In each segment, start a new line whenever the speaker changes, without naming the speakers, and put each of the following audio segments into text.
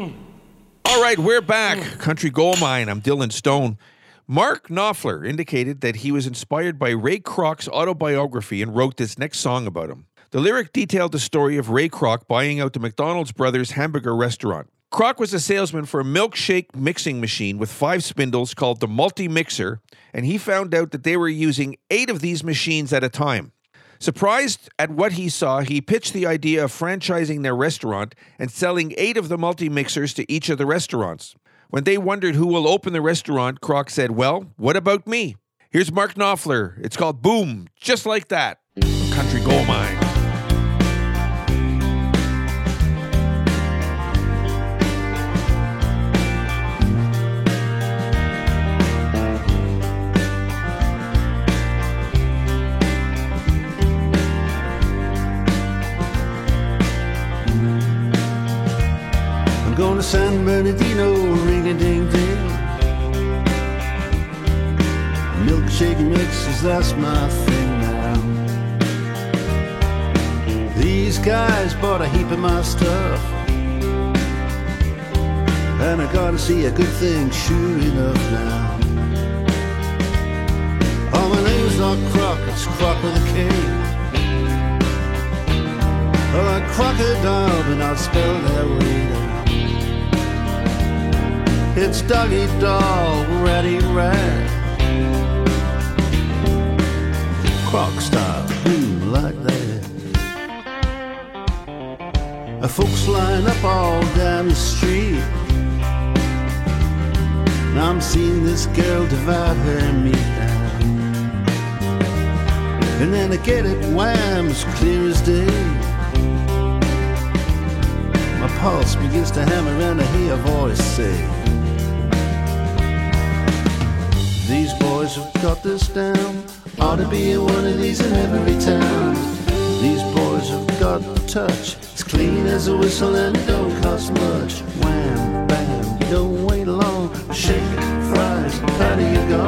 All right, we're back. Country Gold Mine. I'm Dylan Stone. Mark Knopfler indicated that he was inspired by Ray Kroc's autobiography and wrote this next song about him. The lyric detailed the story of Ray Kroc buying out the McDonald's brothers hamburger restaurant. Kroc was a salesman for a milkshake mixing machine with five spindles called the Multi Mixer, and he found out that they were using eight of these machines at a time. Surprised at what he saw, he pitched the idea of franchising their restaurant and selling eight of the multi mixers to each of the restaurants. When they wondered who will open the restaurant, Kroc said, Well, what about me? Here's Mark Knopfler. It's called Boom, just like that. Country Gold Mine.
I'm San Bernardino, ring a ding ding. Milkshake mixes, that's my thing now. These guys bought a heap of my stuff. And I gotta see a good thing, sure enough now. Oh, my name's not Kroc, it's Kroc with a K. Well, like crocodile, but not spelled that way. It's doggy dog, ready rat. Kroc style, like that. Uh, Folks line up all down the street. And I'm seeing this girl divide her meat down. And then I get it wham as clear as day. My pulse begins to hammer and I hear a voice say, These boys have got this down. Ought to be one of these in every town. These boys have got the touch. It's clean as a whistle and it don't cost much. Wham, bam, you don't wait long. Shake, fries, how do you go?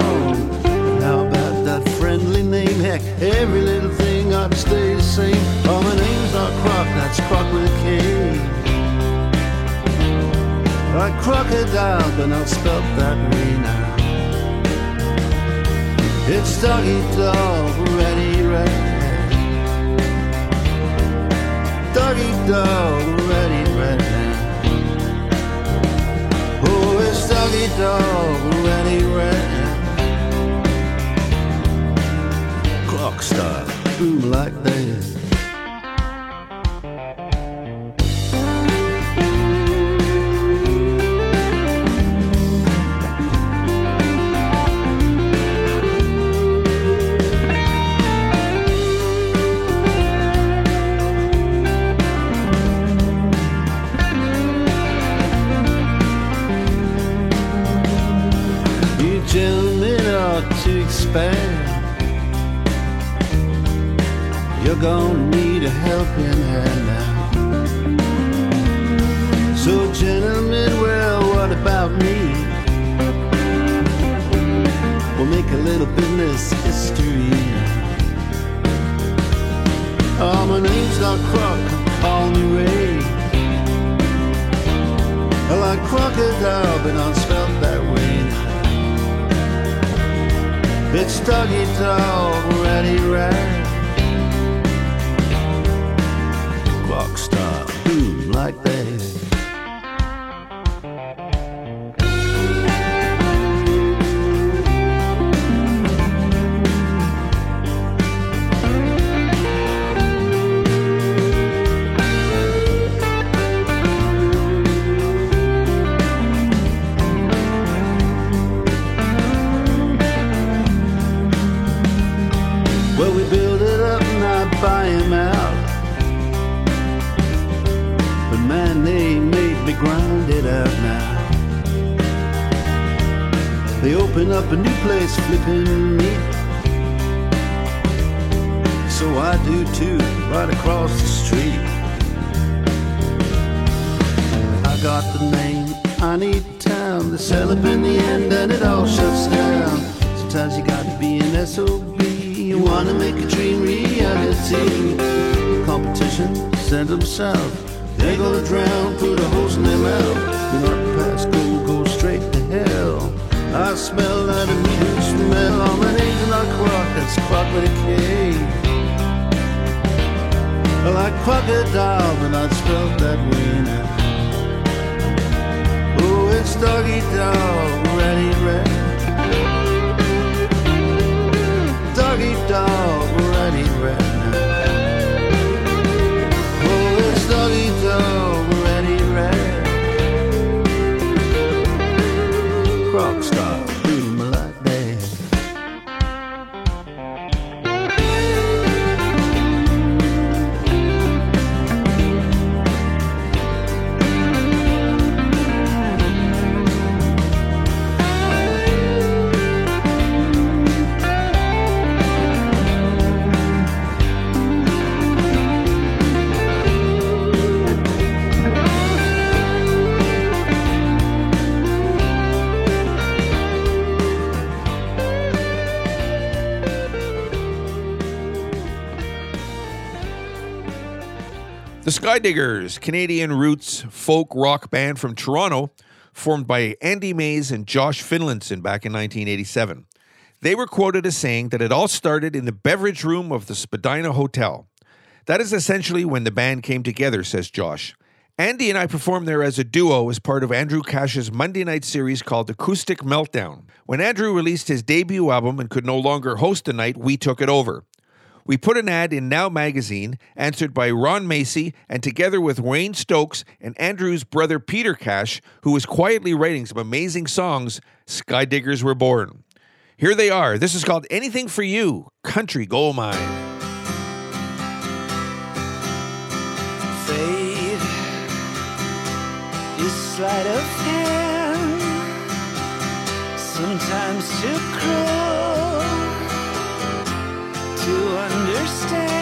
And how about that friendly name? Heck, every little thing ought to stay the same. Oh, my name's not Kroc, that's Kroc with a K. Like crocodile, but not spelt that way now. It's doggy dog, ready, ready. Doggy dog, ready, ready. Oh, it's doggy dog, ready, ready. Clock style, boom like that. Expand. You're gonna need a helping hand now. So, gentlemen, well, what about me? We'll make a little business history. Oh, my name's not Kroc, call me Ray. I like crocodile, but not It's doggy dog, ready, right? Clock stop, boom, like that. Open up a new place flipping meat. So I do too, right across the street. I got the name, I need town. They sell up in the end and it all shuts down. Sometimes you gotta be an SOB. You wanna make a dream reality. Competition, send them south. They're gonna drown, put a hose in their mouth. I smell that immediate smell. I'm an angel and I quack, it's quack with a K. Well, I quack a dial, but I spelled that way now. Oh, it's doggy dog, ready, red. Doggy dog, ready, red.
The Skydiggers, Canadian roots folk rock band from Toronto, formed by Andy Maize and Josh Finlayson back in 1987. They were quoted as saying that it all started in the beverage room of the Spadina Hotel. That is essentially when the band came together, says Josh. Andy and I performed there as a duo as part of Andrew Cash's Monday night series called Acoustic Meltdown. When Andrew released his debut album and could no longer host a night, we took it over. We put an ad in Now magazine, answered by Ron Macey, and together with Wayne Stokes and Andrew's brother Peter Cash, who was quietly writing some amazing songs, Skydiggers were born. Here they are. This is called Anything for You Country Gold Mine.
Fate is sleight of hand, sometimes to understand.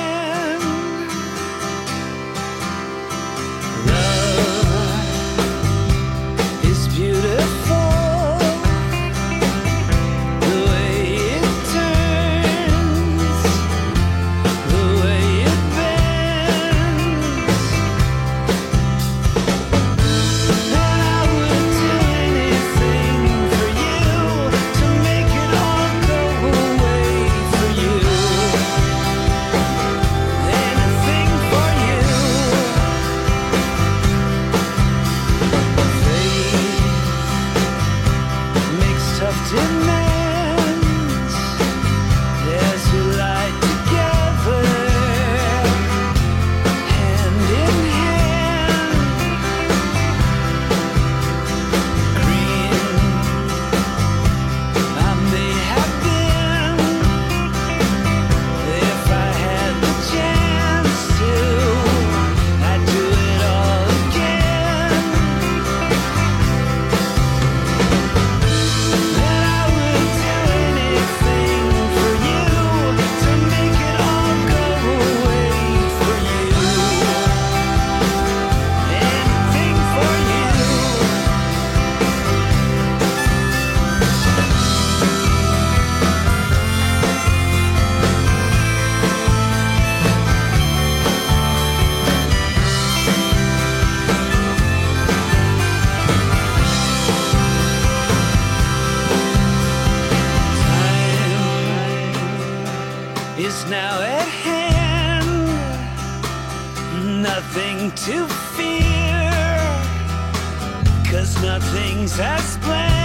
Nothing's as planned.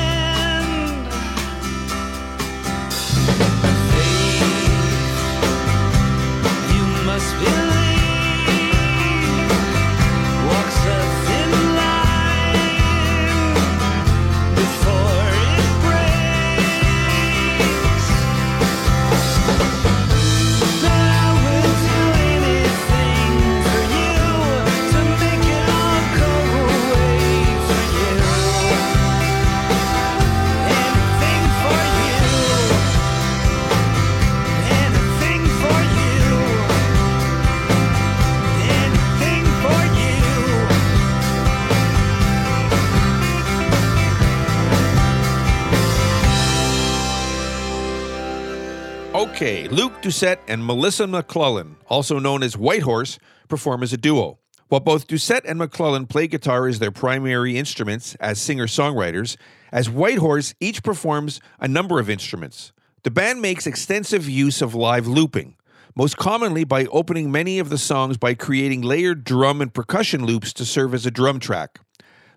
Okay, Luke Doucet and Melissa McClelland, also known as Whitehorse, perform as a duo. While both Doucet and McClelland play guitar as their primary instruments as singer songwriters, as Whitehorse each performs a number of instruments. The band makes extensive use of live looping, most commonly by opening many of the songs by creating layered drum and percussion loops to serve as a drum track.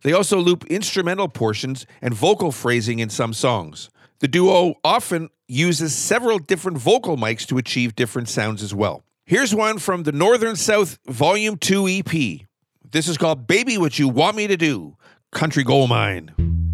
They also loop instrumental portions and vocal phrasing in some songs. The duo often uses several different vocal mics to achieve different sounds as well. Here's one from the Northern South Volume 2 EP. This is called Baby What You Want Me to Do, Country Gold Mine.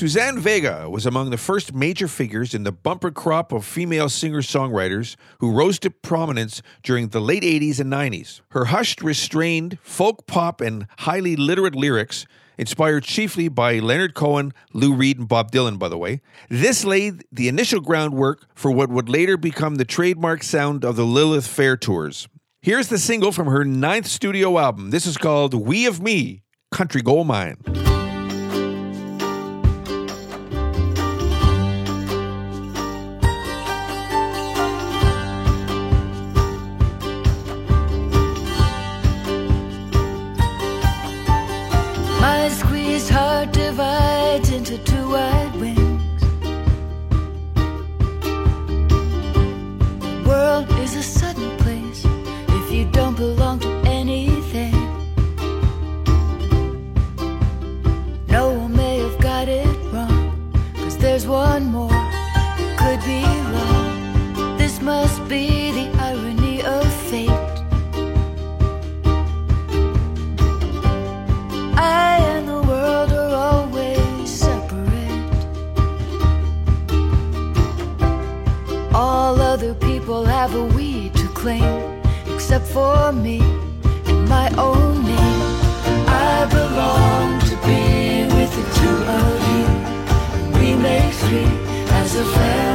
Suzanne Vega was among the first major figures in the bumper crop of female singer songwriters who rose to prominence during the late 80s and 90s. Her hushed, restrained, folk pop, and highly literate lyrics, inspired chiefly by Leonard Cohen, Lou Reed, and Bob Dylan, by the way, this laid the initial groundwork for what would later become the trademark sound of the Lilith Fair tours. Here's the single from her ninth studio album. This is called We of Me, Country Gold Mine.
There's one more, it could be love. This must be the irony of fate. I and the world are always separate. All other people have a weed to claim, except for me as a family.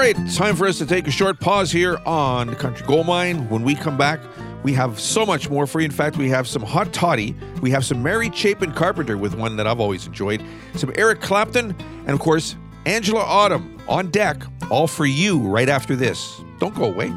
Right, time for us to take a short pause here on the Country Gold Mine. When we come back, we have so much more for you. In fact, we have some hot toddy. We have some Mary Chapin Carpenter with one that I've always enjoyed, some Eric Clapton, and of course, Angela Autumn on deck, all for you right after this. Don't go away.